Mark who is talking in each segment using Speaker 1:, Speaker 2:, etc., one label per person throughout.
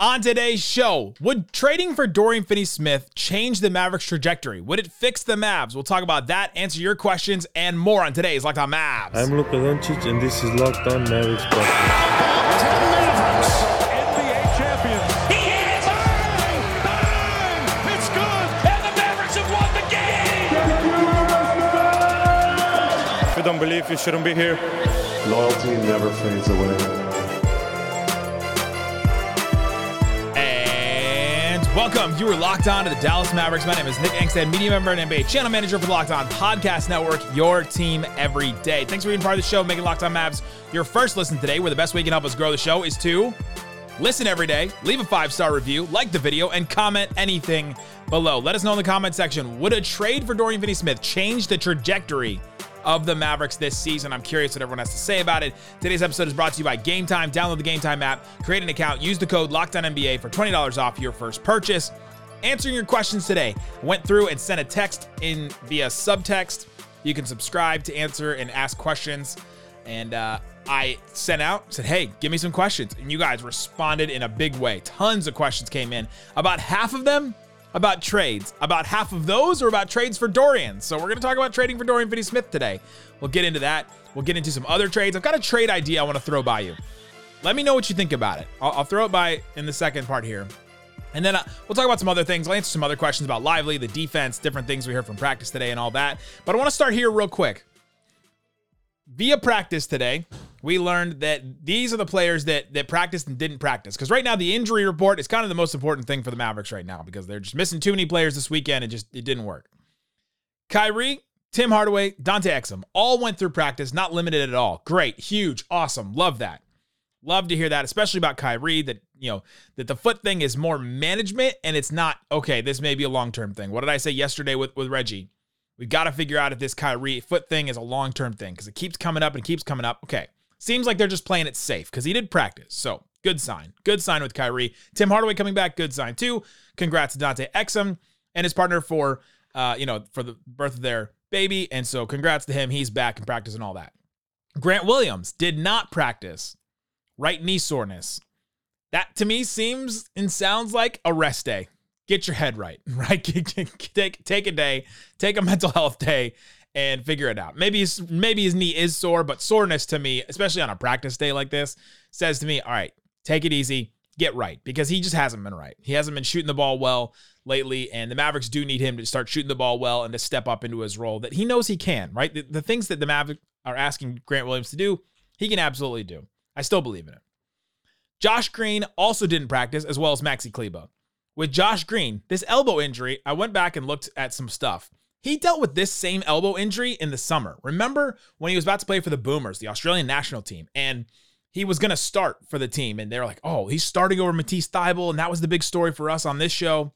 Speaker 1: On today's show, would trading for Dorian Finney Smith change the Mavericks' trajectory? Would it fix the Mavs? We'll talk about that, answer your questions, and more on today's Locked On Mavs.
Speaker 2: I'm Luka Doncic, and this is Locked On Mavericks podcast.
Speaker 3: NBA champions.
Speaker 4: He hit it! Bang! Bang! It's good! And the Mavericks have won the game!
Speaker 3: If you don't believe, you shouldn't be here.
Speaker 5: Loyalty never fades away.
Speaker 1: Welcome. You are locked on to the Dallas Mavericks. My name is Nick Angstadt, media member and NBA channel manager for the Locked On Podcast Network, your team every day. Thanks for being part of the show, making Locked On Mavs your first listen today, where the best way you can help us grow the show is to listen every day, leave a five star review, like the video, and comment anything below. Let us know in the comment section would a trade for Dorian Finney Smith change the trajectory of the Mavericks this season. I'm curious what everyone has to say about it. Today's episode is brought to you by Game Time. Download the Game Time app, create an account, use the code LOCKEDONNBA for $20 off your first purchase. Answering your questions today. Went through and sent a text in via subtext. You can subscribe to answer and ask questions. And uh, I sent out, said, hey, give me some questions. And you guys responded in a big way. Tons of questions came in. About half of them about trades. About half of those are about trades for Dorian. So we're going to talk about trading for Dorian Finney Smith today. We'll get into that. We'll get into some other trades. I've got a trade idea I want to throw by you. Let me know what you think about it. I'll, I'll throw it by in the second part here. And then uh, we'll talk about some other things. I'll answer some other questions about Lively, the defense, different things we heard from practice today, and all that. But I want to start here real quick. Via practice today, we learned that these are the players that that practiced and didn't practice. Because right now, the injury report is kind of the most important thing for the Mavericks right now because they're just missing too many players this weekend. It just it didn't work. Kyrie, Tim Hardaway, Dante Exum all went through practice, not limited at all. Great, huge, awesome, love that. Love to hear that, especially about Kyrie. That you know that the foot thing is more management and it's not okay. This may be a long term thing. What did I say yesterday with with Reggie? We've got to figure out if this Kyrie foot thing is a long term thing because it keeps coming up and keeps coming up. Okay. Seems like they're just playing it safe because he did practice. So good sign. Good sign with Kyrie. Tim Hardaway coming back. Good sign too. Congrats to Dante Exum and his partner for uh, you know, for the birth of their baby. And so congrats to him. He's back in practice and all that. Grant Williams did not practice. Right knee soreness. That to me seems and sounds like a rest day get your head right, right? take take a day, take a mental health day, and figure it out. Maybe his maybe his knee is sore, but soreness to me, especially on a practice day like this, says to me, all right, take it easy, get right, because he just hasn't been right. He hasn't been shooting the ball well lately, and the Mavericks do need him to start shooting the ball well and to step up into his role that he knows he can. Right, the, the things that the Mavericks are asking Grant Williams to do, he can absolutely do. I still believe in it. Josh Green also didn't practice, as well as Maxi Kleber with Josh Green, this elbow injury, I went back and looked at some stuff. He dealt with this same elbow injury in the summer. Remember when he was about to play for the Boomers, the Australian national team, and he was going to start for the team. And they're like, oh, he's starting over Matisse Thybulle. And that was the big story for us on this show.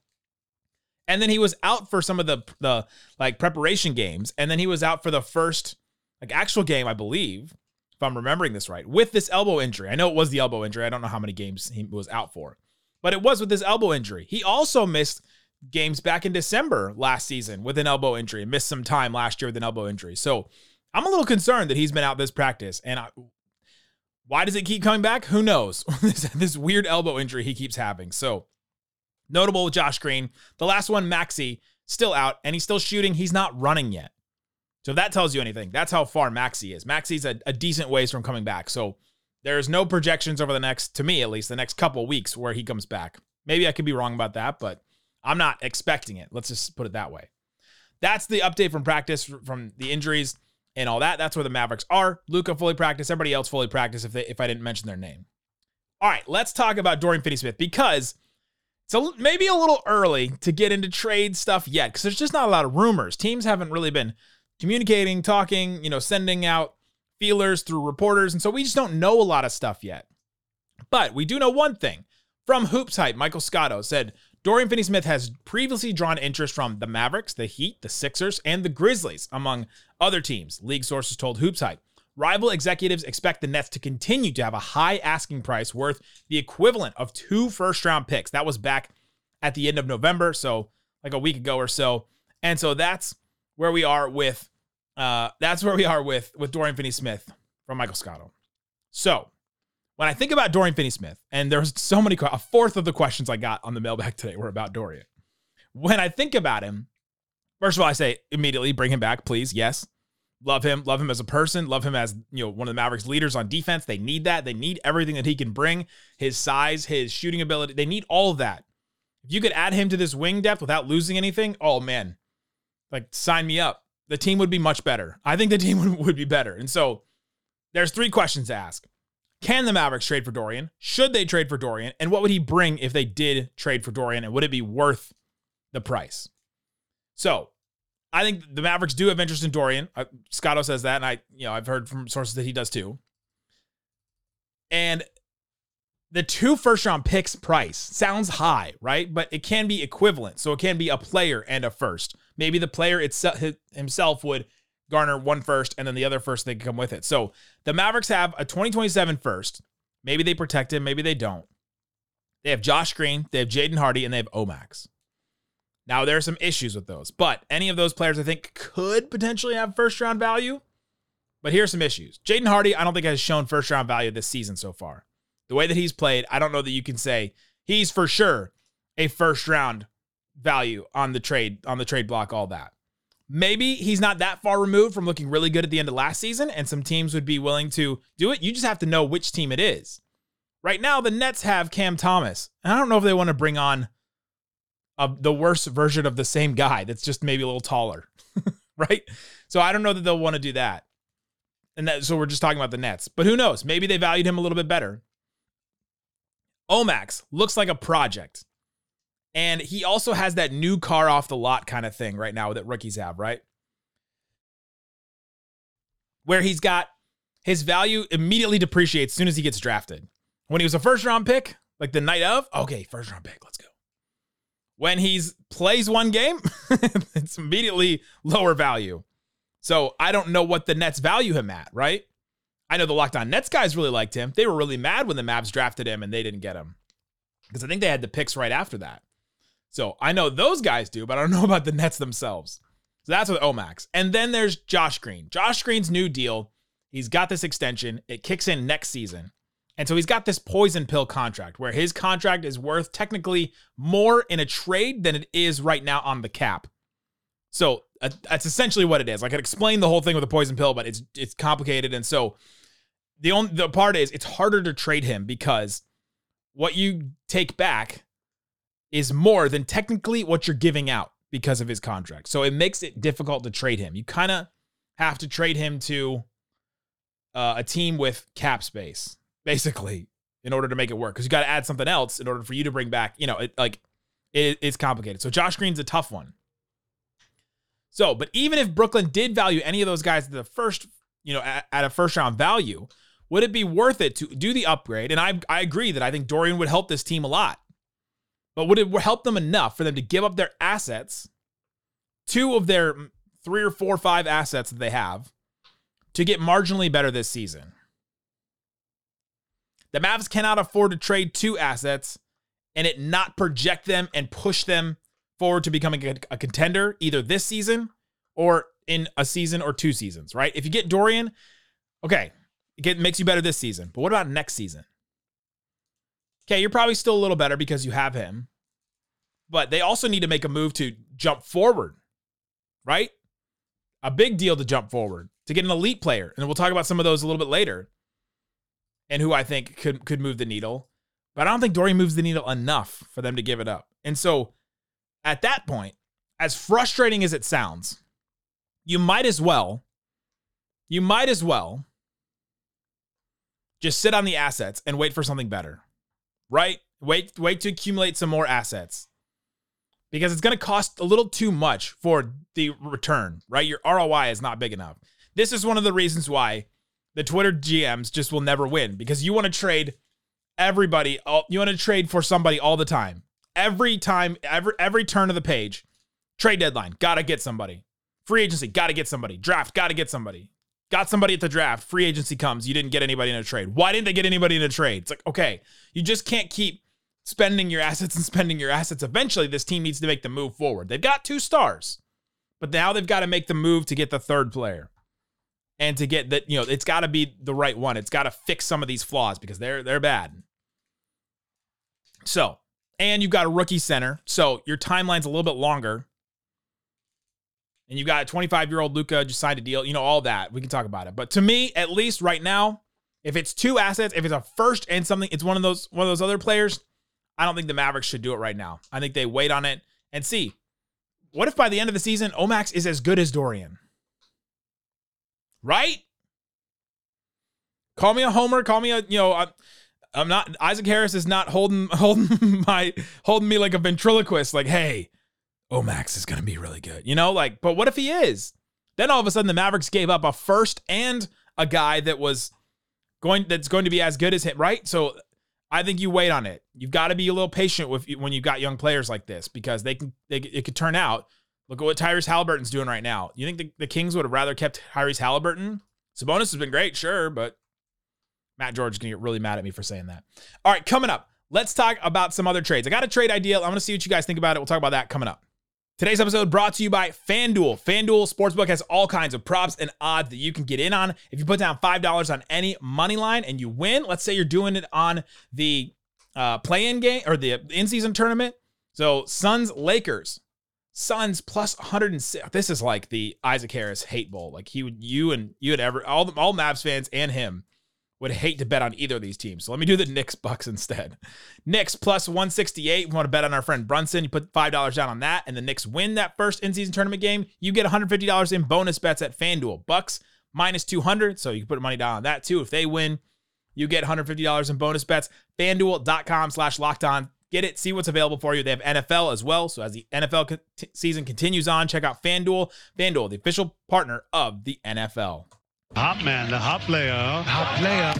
Speaker 1: And then he was out for some of the, the like preparation games. And then he was out for the first like actual game, I believe, if I'm remembering this right, with this elbow injury. I know it was the elbow injury. I don't know how many games he was out for but it was with this elbow injury. He also missed games back in December last season with an elbow injury, missed some time last year with an elbow injury. So I'm a little concerned that he's been out this practice. And I, why does it keep coming back? Who knows? this, this weird elbow injury he keeps having. So notable Josh Green. The last one, Maxi, still out and he's still shooting. He's not running yet. So if that tells you anything, that's how far Maxi is. Maxi's a, a decent ways from coming back. So there's no projections over the next, to me at least, the next couple weeks where he comes back. Maybe I could be wrong about that, but I'm not expecting it. Let's just put it that way. That's the update from practice, from the injuries and all that. That's where the Mavericks are. Luka fully practiced. Everybody else fully practiced. If they, if I didn't mention their name. All right, let's talk about Dorian Finney-Smith because it's a, maybe a little early to get into trade stuff yet because there's just not a lot of rumors. Teams haven't really been communicating, talking, you know, sending out feelers through reporters. And so we just don't know a lot of stuff yet. But we do know one thing. From Hoops Hype, Michael Scotto said Dorian Finney Smith has previously drawn interest from the Mavericks, the Heat, the Sixers, and the Grizzlies, among other teams. League sources told Hoops Hype. Rival executives expect the Nets to continue to have a high asking price worth the equivalent of two first round picks. That was back at the end of November, so like a week ago or so. And so that's where we are with uh, that's where we are with with Dorian Finney-Smith from Michael Scotto. So when I think about Dorian Finney Smith, and there's so many, a fourth of the questions I got on the mailbag today were about Dorian. When I think about him, first of all, I say immediately bring him back, please. Yes. Love him, love him as a person, love him as you know one of the Mavericks leaders on defense. They need that. They need everything that he can bring, his size, his shooting ability. They need all of that. If you could add him to this wing depth without losing anything, oh man, like sign me up. The team would be much better. I think the team would, would be better. And so there's three questions to ask. Can the Mavericks trade for Dorian? Should they trade for Dorian? And what would he bring if they did trade for Dorian? And would it be worth the price? So I think the Mavericks do have interest in Dorian. Scotto says that, and I, you know, I've heard from sources that he does too. And the two first round picks price sounds high, right? But it can be equivalent. So it can be a player and a first. Maybe the player itself himself would garner one first and then the other first they can come with it. So the Mavericks have a 2027 first. Maybe they protect him, maybe they don't. They have Josh Green, they have Jaden Hardy, and they have Omax. Now there are some issues with those, but any of those players I think could potentially have first round value. But here's some issues. Jaden Hardy, I don't think has shown first round value this season so far. The way that he's played, I don't know that you can say he's for sure a first round value on the trade on the trade block all that. Maybe he's not that far removed from looking really good at the end of last season, and some teams would be willing to do it. You just have to know which team it is. Right now, the Nets have Cam Thomas. And I don't know if they want to bring on a, the worst version of the same guy that's just maybe a little taller, right? So I don't know that they'll want to do that. And that, so we're just talking about the Nets. But who knows? Maybe they valued him a little bit better. Omax looks like a project. And he also has that new car off the lot kind of thing right now that rookies have, right? Where he's got his value immediately depreciates as soon as he gets drafted. When he was a first round pick, like the night of, okay, first round pick, let's go. When he's plays one game, it's immediately lower value. So I don't know what the Nets value him at, right? I know the Locked On Nets guys really liked him. They were really mad when the Mavs drafted him and they didn't get him because I think they had the picks right after that. So I know those guys do, but I don't know about the Nets themselves. So that's with Omax. And then there's Josh Green. Josh Green's new deal. He's got this extension. It kicks in next season. And so he's got this poison pill contract where his contract is worth technically more in a trade than it is right now on the cap. So uh, that's essentially what it is. I could explain the whole thing with a poison pill, but it's it's complicated. And so the only the part is it's harder to trade him because what you take back is more than technically what you're giving out because of his contract. So it makes it difficult to trade him. You kind of have to trade him to uh, a team with cap space, basically, in order to make it work. Because you got to add something else in order for you to bring back. You know, it, like it, it's complicated. So Josh Green's a tough one. So, but even if Brooklyn did value any of those guys at the first, you know, at, at a first round value, would it be worth it to do the upgrade? And I I agree that I think Dorian would help this team a lot. But would it help them enough for them to give up their assets, two of their three or four or five assets that they have, to get marginally better this season? The Mavs cannot afford to trade two assets and it not project them and push them forward to becoming a, contender either this season or in a season or two seasons, right? If you get Dorian, okay, it makes you better this season. But what about next season? Okay, you're probably still a little better because you have him. But they also need to make a move to jump forward, right? A big deal to jump forward, to get an elite player. And we'll talk about some of those a little bit later and who I think could could move the needle. But I don't think Dory moves the needle enough for them to give it up. And so at that point, as frustrating as it sounds, you might as well, you might as well just sit on the assets and wait for something better right? Wait, wait to accumulate some more assets because it's going to cost a little too much for the return, right? Your ROI is not big enough. This is one of the reasons why the Twitter GMs just will never win because you want to trade everybody, you want to trade for somebody all the time. Every time, every every turn of the page, trade deadline, got to get somebody. Free agency, got to get somebody. Draft, got to get somebody. Got somebody at the draft. Free agency comes. You didn't get anybody in a trade. Why didn't they get anybody in a trade? It's like, okay, you just can't keep spending your assets and spending your assets. Eventually, this team needs to make the move forward. They've got two stars, but now they've got to make the move to get the third player. and to get that, you know, it's got to be the right one. It's got to fix some of these flaws because they're they're bad. So, and you've got a rookie center, so your timeline's a little bit longer. And you've got a 25 year old Luka just signed a deal, you know, all that. We can talk about it. But to me, at least right now, if it's two assets, if it's a first and something, it's one of those one of those other players. I don't think the Mavericks should do it right now. I think they wait on it and see. What if by the end of the season, Omax is as good as Dorian? Right? Call me a homer. Call me a you know. I, I'm not. Isaac Harris is not holding holding my holding me like a ventriloquist. Like, hey, Omax is gonna be really good. You know, like. But what if he is? Then all of a sudden, the Mavericks gave up a first and a guy that was going that's going to be as good as him, right? So I think you wait on it. You've got to be a little patient with when you've got young players like this because they can they it could turn out. Look at what Tyrese Halliburton's doing right now. You think the, the Kings would have rather kept Tyrese Halliburton? Sabonis has been great, sure, but Matt George is gonna get really mad at me for saying that. All right, coming up, let's talk about some other trades. I got a trade idea. I'm gonna see what you guys think about it. We'll talk about that coming up. Today's episode brought to you by FanDuel. FanDuel Sportsbook has all kinds of props and odds that you can get in on. If you put down $5 on any money line and you win, let's say you're doing it on the uh, play-in game or the in-season tournament. So Suns Lakers, Suns plus 106. This is like the Isaac Harris hate bowl. Like he would, you and you had ever all the all Mavs fans and him would hate to bet on either of these teams. So let me do the Knicks Bucks instead. Knicks plus 168. We want to bet on our friend Brunson. You put $5 down on that, and the Knicks win that first in season tournament game. You get $150 in bonus bets at FanDuel. Bucks minus 200. So you can put money down on that too. If they win, you get $150 in bonus bets. FanDuel.com slash locked on. Get it, see what's available for you. They have NFL as well. So as the NFL co- season continues on, check out FanDuel. FanDuel, the official partner of the NFL.
Speaker 6: Hot man, the hot player. Hot player.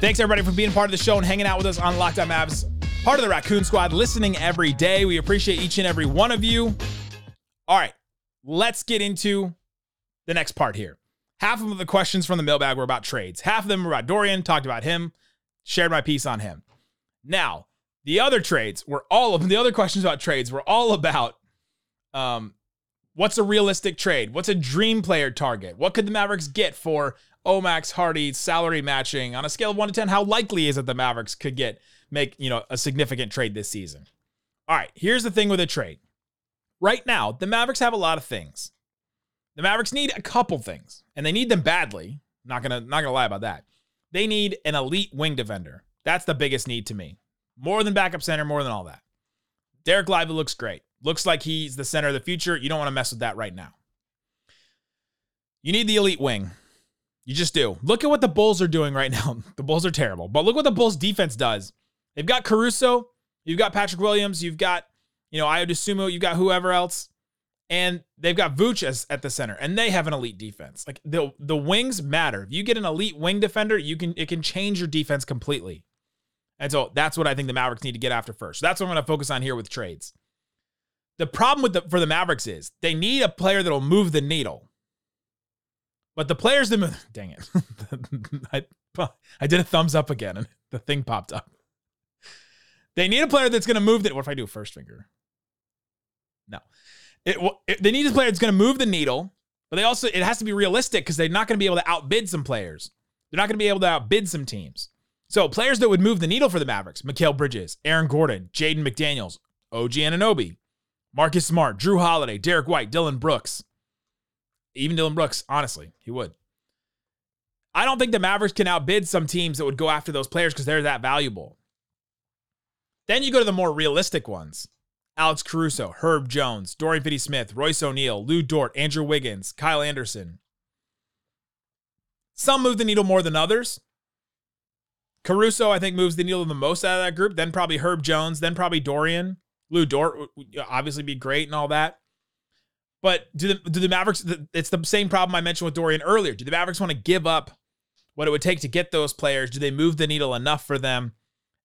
Speaker 1: Thanks everybody for being part of the show and hanging out with us on Locked On Mavs, part of the Raccoon Squad, listening every day. We appreciate each and every one of you. All right, let's get into the next part here. Half of the questions from the mailbag were about trades. Half of them were about Dorian, talked about him, shared my piece on him. Now, the other trades were all of the other questions about trades were all about um, what's a realistic trade? What's a dream player target? What could the Mavericks get for Omax Hardy salary matching on a scale of 1 to 10? How likely is it the Mavericks could get make, you know, a significant trade this season? All right, here's the thing with a trade. Right now, the Mavericks have a lot of things. The Mavericks need a couple things, and they need them badly. Not gonna not gonna lie about that. They need an elite wing defender. That's the biggest need to me. More than backup center, more than all that. Dereck Lively looks great. Looks like he's the center of the future. You don't want to mess with that right now. You need the elite wing. You just do. Look at what the Bulls are doing right now. The Bulls are terrible, but look what the Bulls defense does. They've got Caruso, you've got Patrick Williams, you've got, you know, Ayo Dosunmu, you've got whoever else, and they've got Vooch at the center, and they have an elite defense. Like the the wings matter. If you get an elite wing defender, you can it can change your defense completely. And so that's what I think the Mavericks need to get after first. So that's what I'm going to focus on here with trades. The problem with the for the Mavericks is they need a player that'll move the needle. But the players that move, dang it, I, I did a thumbs up again and the thing popped up. They need a player that's going to move the. What if I do a first finger? No, it, it, they need a player that's going to move the needle, but they also it has to be realistic because they're not going to be able to outbid some players. They're not going to be able to outbid some teams. So players that would move the needle for the Mavericks: Mikal Bridges, Aaron Gordon, Jaden McDaniels, OG Anunoby, Marcus Smart, Jrue Holiday, Derrick White, Dillon Brooks. Even Dillon Brooks, honestly, he would. I don't think the Mavericks can outbid some teams that would go after those players because they're that valuable. Then you go to the more realistic ones. Alex Caruso, Herb Jones, Dorian Finney Smith, Royce O'Neale, Lu Dort, Andrew Wiggins, Kyle Anderson. Some move the needle more than others. Caruso, I think, moves the needle the most out of that group. Then probably Herb Jones. Then probably Dorian. Lu Dort would obviously be great and all that. But do the do the Mavericks? It's the same problem I mentioned with Dorian earlier. Do the Mavericks want to give up what it would take to get those players? Do they move the needle enough for them?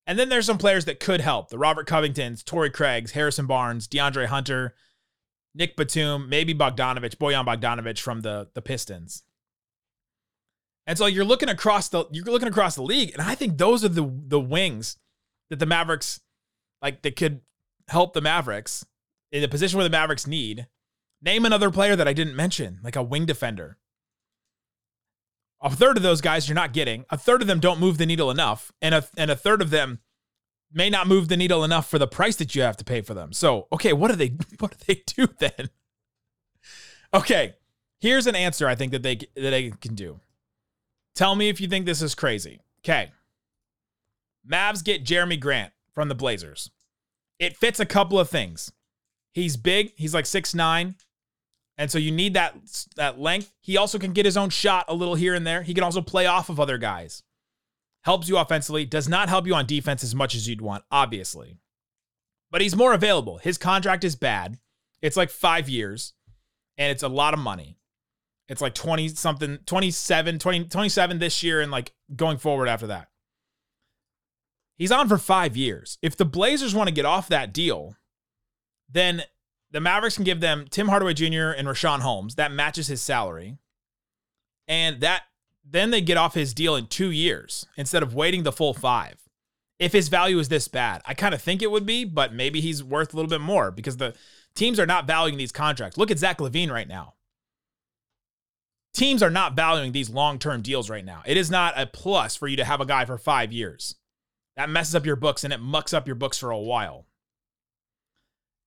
Speaker 1: And then there's some players that could help: the Robert Covingtons, Torrey Craigs, Harrison Barnes, DeAndre Hunter, Nic Batum, maybe Bogdanovich, Bojan Bogdanovich from the the Pistons. And so you're looking across the you're looking across the league, and I think those are the the wings that the Mavericks like that could help the Mavericks in the position where the Mavericks need Name another player that I didn't mention, like a wing defender. A third of those guys you're not getting. A third of them don't move the needle enough, and a and a third of them may not move the needle enough for the price that you have to pay for them. So, okay, what do they what do they do then? Okay, here's an answer I think that they that they can do. Tell me if you think this is crazy. Okay. Mavs get Jerami Grant from the Blazers. It fits a couple of things. He's big, he's like six nine. And so you need that that length. He also can get his own shot a little here and there. He can also play off of other guys. Helps you offensively, does not help you on defense as much as you'd want, obviously. But he's more available. His contract is bad. It's like 5 years and it's a lot of money. It's like 20 something, 27, 20, 27 this year and like going forward after that. He's on for 5 years. If the Blazers want to get off that deal, then the Mavericks can give them Tim Hardaway Jr. and Richaun Holmes. That matches his salary. And that then they get off his deal in two years instead of waiting the full five. If his value is this bad, I kind of think it would be, but maybe he's worth a little bit more because the teams are not valuing these contracts. Look at Zach LaVine right now. Teams are not valuing these long term deals right now. It is not a plus for you to have a guy for five years. That messes up your books and it mucks up your books for a while.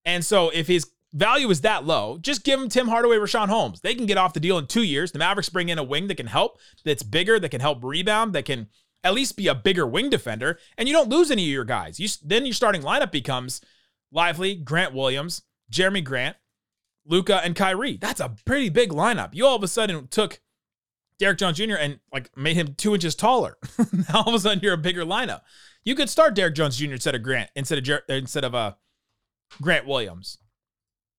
Speaker 1: And so if his value is that low, just give him Tim Hardaway, Richaun Holmes. They can get off the deal in two years. The Mavericks bring in a wing that can help, that's bigger, that can help rebound, that can at least be a bigger wing defender, and you don't lose any of your guys. You then your starting lineup becomes Lively, Grant Williams, Jerami Grant, Luka, and Kyrie. That's a pretty big lineup. You all of a sudden took Derrick Jones Jr. and like made him two inches taller. now all of a sudden you're a bigger lineup. You could start Derrick Jones Jr. instead of Grant instead of Jer- instead of uh Grant Williams.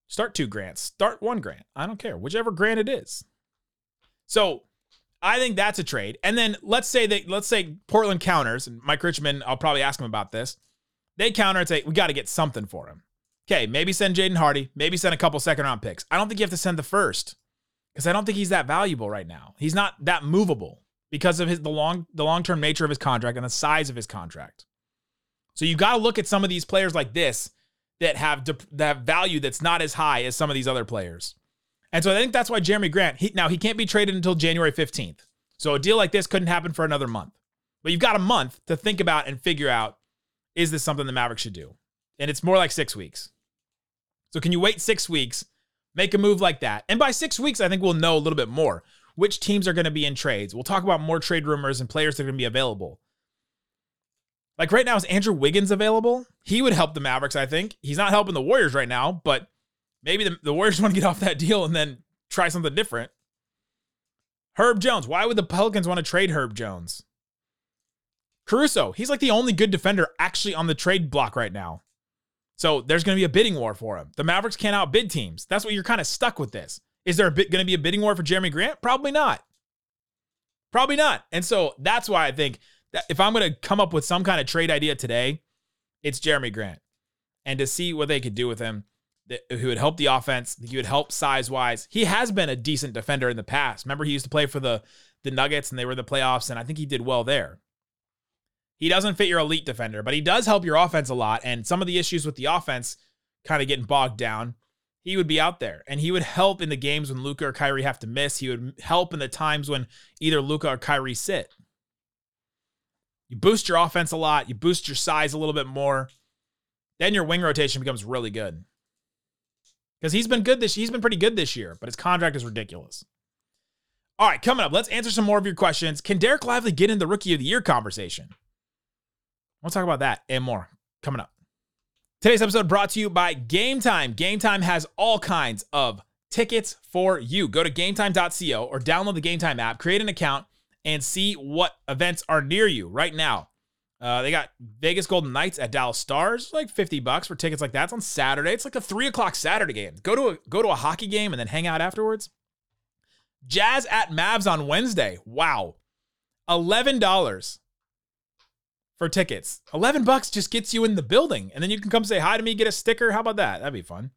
Speaker 1: Start two grants. Start one grant. I don't care. Whichever grant it is. So I think that's a trade. And then let's say that let's say Portland counters, and Mike Richman, I'll probably ask him about this. They counter and say, we got to get something for him. Okay, maybe send Jaden Hardy, maybe send a couple second round picks. I don't think you have to send the first because I don't think he's that valuable right now. He's not that movable because of his the long the long term nature of his contract and the size of his contract. So you got to look at some of these players like this that have that have value that's not as high as some of these other players. And so I think that's why Jerami Grant, he, now he can't be traded until January 15th. So a deal like this couldn't happen for another month. But you've got a month to think about and figure out is this something the Mavericks should do? And it's more like six weeks. So can you wait six weeks, make a move like that? And by six weeks, I think we'll know a little bit more which teams are going to be in trades. We'll talk about more trade rumors and players that are going to be available. Like right now, is Andrew Wiggins available? He would help the Mavericks, I think. He's not helping the Warriors right now, but maybe the, the Warriors want to get off that deal and then try something different. Herb Jones. Why would the Pelicans want to trade Herb Jones? Caruso. He's like the only good defender actually on the trade block right now. So there's going to be a bidding war for him. The Mavericks can't outbid teams. That's what you're kind of stuck with this. Is there going to be a bidding war for Jerami Grant? Probably not. Probably not. And so that's why I think if I'm going to come up with some kind of trade idea today, it's Jerami Grant. And to see what they could do with him, who would help the offense, he would help size wise. He has been a decent defender in the past. Remember, he used to play for the, the Nuggets and they were the playoffs, and I think he did well there. He doesn't fit your elite defender, but he does help your offense a lot. And some of the issues with the offense kind of getting bogged down, he would be out there and he would help in the games when Luka or Kyrie have to miss. He would help in the times when either Luka or Kyrie sit. You boost your offense a lot, you boost your size a little bit more. Then your wing rotation becomes really good. Because he's been good this he's been pretty good this year, but his contract is ridiculous. All right, coming up, let's answer some more of your questions. Can Dereck Lively get in the rookie of the year conversation? We'll talk about that and more coming up. Today's episode brought to you by Game Time. Game Time has all kinds of tickets for you. Go to gametime.co or download the Game Time app, create an account, and see what events are near you right now. Uh, they got Vegas Golden Knights at Dallas Stars, like 50 bucks for tickets like that. It's on Saturday. It's like a three o'clock Saturday game. Go to a go to a hockey game and then hang out afterwards. Jazz at Mavs on Wednesday. Wow. $11 for tickets. 11 bucks just gets you in the building. And then you can come say hi to me, get a sticker. How about that? That'd be fun.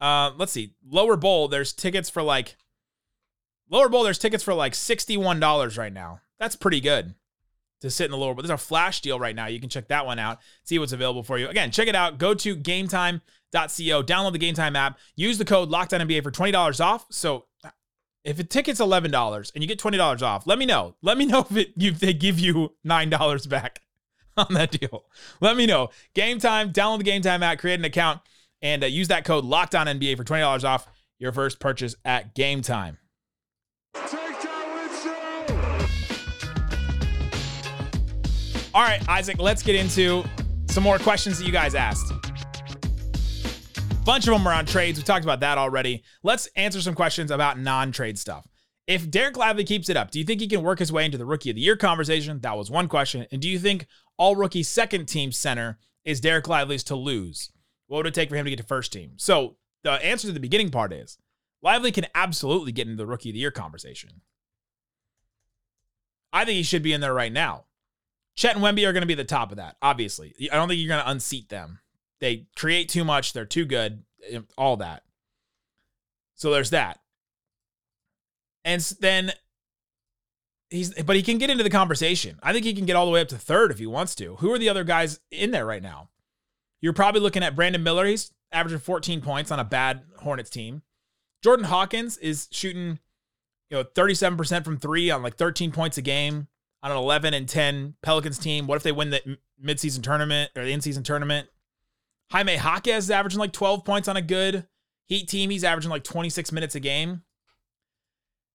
Speaker 1: Uh, let's see. Lower bowl, there's tickets for like Lower bowl, there's tickets for like $61 right now. That's pretty good to sit in the lower bowl. There's a flash deal right now. You can check that one out, see what's available for you. Again, check it out. Go to gametime.co Download the Game Time app. Use the code LOCKEDONNBA for $20 off. So if a ticket's $11 and you get $20 off, let me know. Let me know if, it, if they give you $9 back on that deal. Let me know. Game Time. Download the Game Time app. Create an account and uh, use that code Locked On LOCKEDONNBA for $20 off your first purchase at Game Time. All right, Isaac, let's get into some more questions that you guys asked. Bunch of them are on trades. We talked about that already. Let's answer some questions about non-trade stuff. If Dereck Lively keeps it up, do you think he can work his way into the rookie of the year conversation? That was one question. And do you think all rookie second team center is Dereck Lively's to lose? What would it take for him to get to first team? So the answer to the beginning part is Lively can absolutely get into the rookie of the year conversation. I think he should be in there right now. Chet and Wemby are going to be the top of that, obviously. I don't think you're going to unseat them. They create too much, they're too good, eh, all that. So there's that. And then he's but he can get into the conversation. I think he can get all the way up to third if he wants to. Who are the other guys in there right now? You're probably looking at Brandon Miller. He's averaging 14 points on a bad Hornets team. Jordan Hawkins is shooting, you know, 37% from three on like 13 points a game on an 11 and 10 Pelicans team. What if they win the midseason tournament or the in-season tournament? Jaime Jaquez is averaging like 12 points on a good Heat team. He's averaging like 26 minutes a game.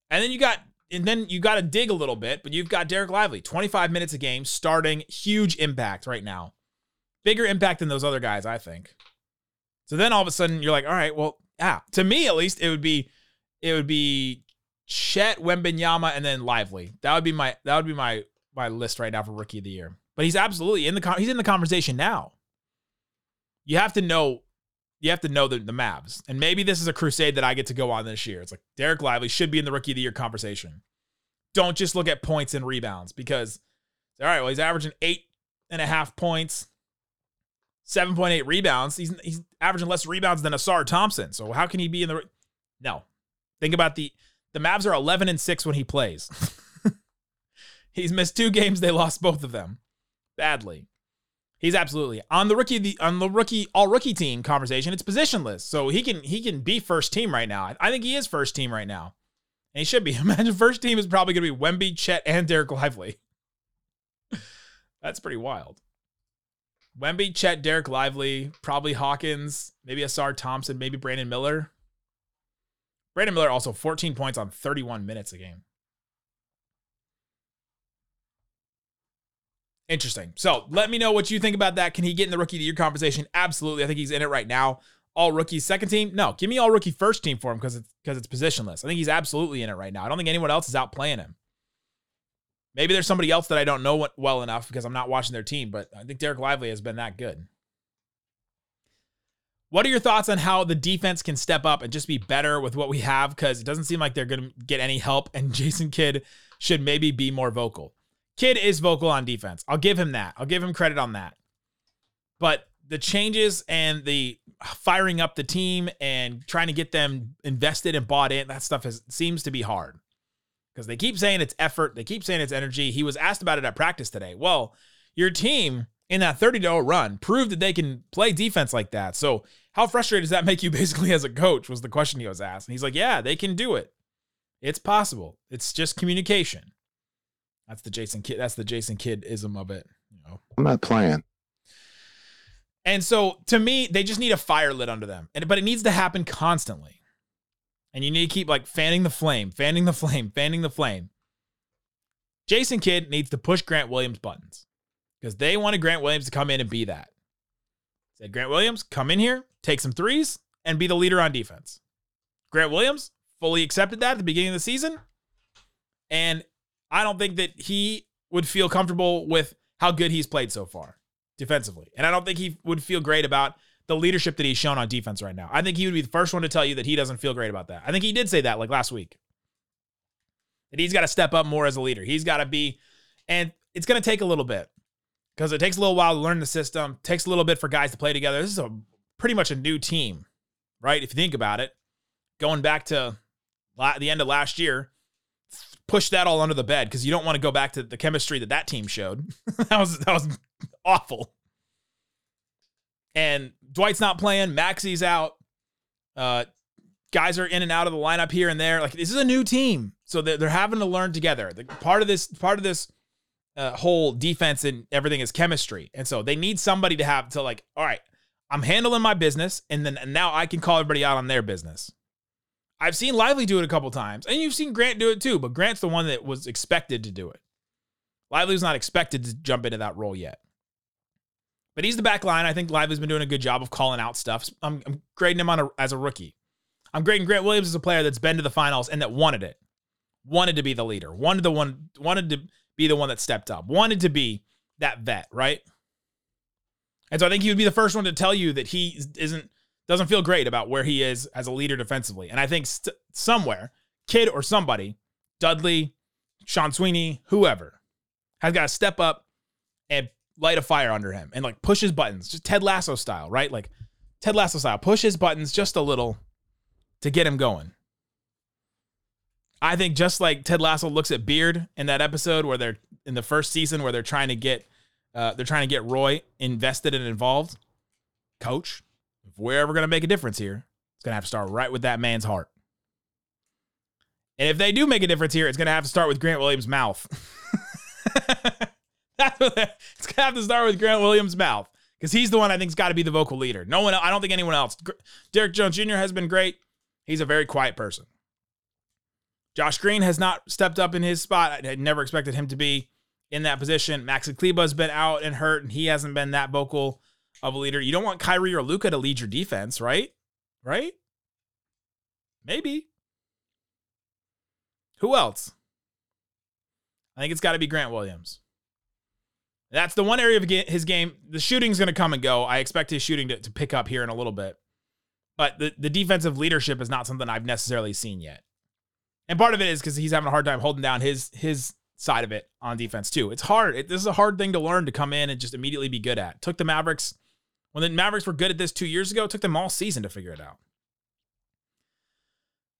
Speaker 1: And then you got and then you got to dig a little bit, but you've got Dereck Lively, 25 minutes a game, starting huge impact right now. Bigger impact than those other guys, I think. So then all of a sudden you're like, all right, well, yeah, to me at least, it would be it would be Chet, Wembanyama and then Lively. That would be my that would be my my list right now for rookie of the year. But he's absolutely in the he's in the conversation now. You have to know you have to know the, the Mavs. And maybe this is a crusade that I get to go on this year. It's like Dereck Lively should be in the rookie of the year conversation. Don't just look at points and rebounds because, all right, well, he's averaging eight and a half points, 7.8 rebounds. He's, he's averaging less rebounds than Ausar Thompson. So how can he be in the. No. Think about the. The Mavs are 11 and 6 when he plays. he's missed two games. They lost both of them badly. He's absolutely on the rookie the on the rookie all rookie team conversation. It's positionless, so he can he can be first team right now. I think he is first team right now, and he should be. Imagine first team is probably going to be Wemby, Chet, and Dereck Lively. That's pretty wild. Wemby, Chet, Dereck Lively, probably Hawkins, maybe Ausar Thompson, maybe Brandon Miller. Brandon Miller also 14 points on 31 minutes a game. Interesting. So let me know what you think about that. Can he get in the rookie of the year conversation? Absolutely. I think he's in it right now. All rookie second team? No. Give me all rookie first team for him because it's because it's positionless. I think he's absolutely in it right now. I don't think anyone else is outplaying him. Maybe there's somebody else that I don't know well enough because I'm not watching their team, but I think Dereck Lively has been that good. What are your thoughts on how the defense can step up and just be better with what we have? Because it doesn't seem like they're going to get any help, and Jason Kidd should maybe be more vocal. Kidd is vocal on defense. I'll give him that. I'll give him credit on that. But the changes and the firing up the team and trying to get them invested and bought in, that stuff is, seems to be hard. Because they keep saying it's effort, they keep saying it's energy. He was asked about it at practice today. Well, your team in that 30 0 run proved that they can play defense like that. So, how frustrated does that make you basically as a coach? Was the question he was asked. And he's like, Yeah, they can do it. It's possible. It's just communication. That's the Jason Kidd. That's the Jason Kidd ism of it. You know,
Speaker 7: I'm not playing.
Speaker 1: And so to me, they just need a fire lit under them, and but it needs to happen constantly. And you need to keep like fanning the flame, fanning the flame, fanning the flame. Jason Kidd needs to push Grant Williams buttons because they wanted Grant Williams to come in and be that. Said Grant Williams, come in here, take some threes, and be the leader on defense. Grant Williams fully accepted that at the beginning of the season. And I don't think that he would feel comfortable with how good he's played so far defensively. And I don't think he would feel great about the leadership that he's shown on defense right now. I think he would be the first one to tell you that he doesn't feel great about that. I think he did say that like last week. That he's got to step up more as a leader. He's got to be, and it's going to take a little bit because it takes a little while to learn the system, takes a little bit for guys to play together. This is a pretty much a new team, right? If you think about it, going back to the end of last year, push that all under the bed because you don't want to go back to the chemistry that that team showed. that was that was awful. And Dwight's not playing. Maxi's out. Uh, guys are in and out of the lineup here and there. Like this is a new team, so they're, they're having to learn together. The, part of this, part of this uh, whole defense and everything is chemistry, and so they need somebody to have to like, all right, I'm handling my business, and then and now I can call everybody out on their business. I've seen Lively do it a couple times, and you've seen Grant do it too, but Grant's the one that was expected to do it. Lively's not expected to jump into that role yet. But he's the back line. I think Lively's been doing a good job of calling out stuff. I'm, I'm grading him on a, as a rookie. I'm grading Grant Williams as a player that's been to the finals and that wanted it, wanted to be the leader, wanted the one, wanted to be the one that stepped up, wanted to be that vet, right? And so I think he would be the first one to tell you that he isn't doesn't feel great about where he is as a leader defensively. And I think st- somewhere, Kidd or somebody, Dudley, Sean Sweeney, whoever, has got to step up and light a fire under him and like push his buttons, just Ted Lasso style, right? Like Ted Lasso style, push his buttons just a little to get him going. I think just like Ted Lasso looks at Beard in that episode where they're in the first season where they're trying to get uh, they're trying to get Roy invested and involved. Coach, if we're ever going to make a difference here, it's going to have to start right with that man's heart. And if they do make a difference here, it's going to have to start with Grant Williams' mouth. it's going to have to start with Grant Williams' mouth because he's the one I think's got to be the vocal leader. No one, I don't think anyone else. Derrick Jones Jr. has been great. He's a very quiet person. Josh Green has not stepped up in his spot. I had never expected him to be in that position. Maxi Kleber's been out and hurt, and he hasn't been that vocal of a leader. You don't want Kyrie or Luka to lead your defense, right? Right? Maybe. Who else? I think it's got to be Grant Williams. That's the one area of his game. The shooting's going to come and go. I expect his shooting to, to pick up here in a little bit. But the, the defensive leadership is not something I've necessarily seen yet. And part of it is because he's having a hard time holding down his his side of it on defense too. It's hard. It, this is a hard thing to learn to come in and just immediately be good at. took the Mavericks when the Mavericks were good at this two years ago. It took them all season to figure it out.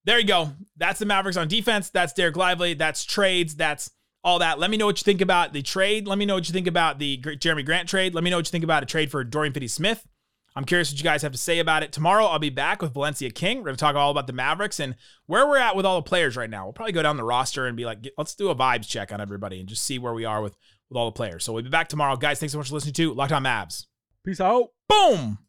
Speaker 1: There you go. That's the Mavericks on defense. That's Dereck Lively. That's trades. That's all that. Let me know what you think about the trade. Let me know what you think about the Jerami Grant trade. Let me know what you think about a trade for Dorian Finney Smith. I'm curious what you guys have to say about it. Tomorrow, I'll be back with Valencia King. We're going to talk all about the Mavericks and where we're at with all the players right now. We'll probably go down the roster and be like, let's do a vibes check on everybody and just see where we are with, with all the players. So we'll be back tomorrow. Guys, thanks so much for listening to Locked On Mavs.
Speaker 2: Peace out.
Speaker 1: Boom.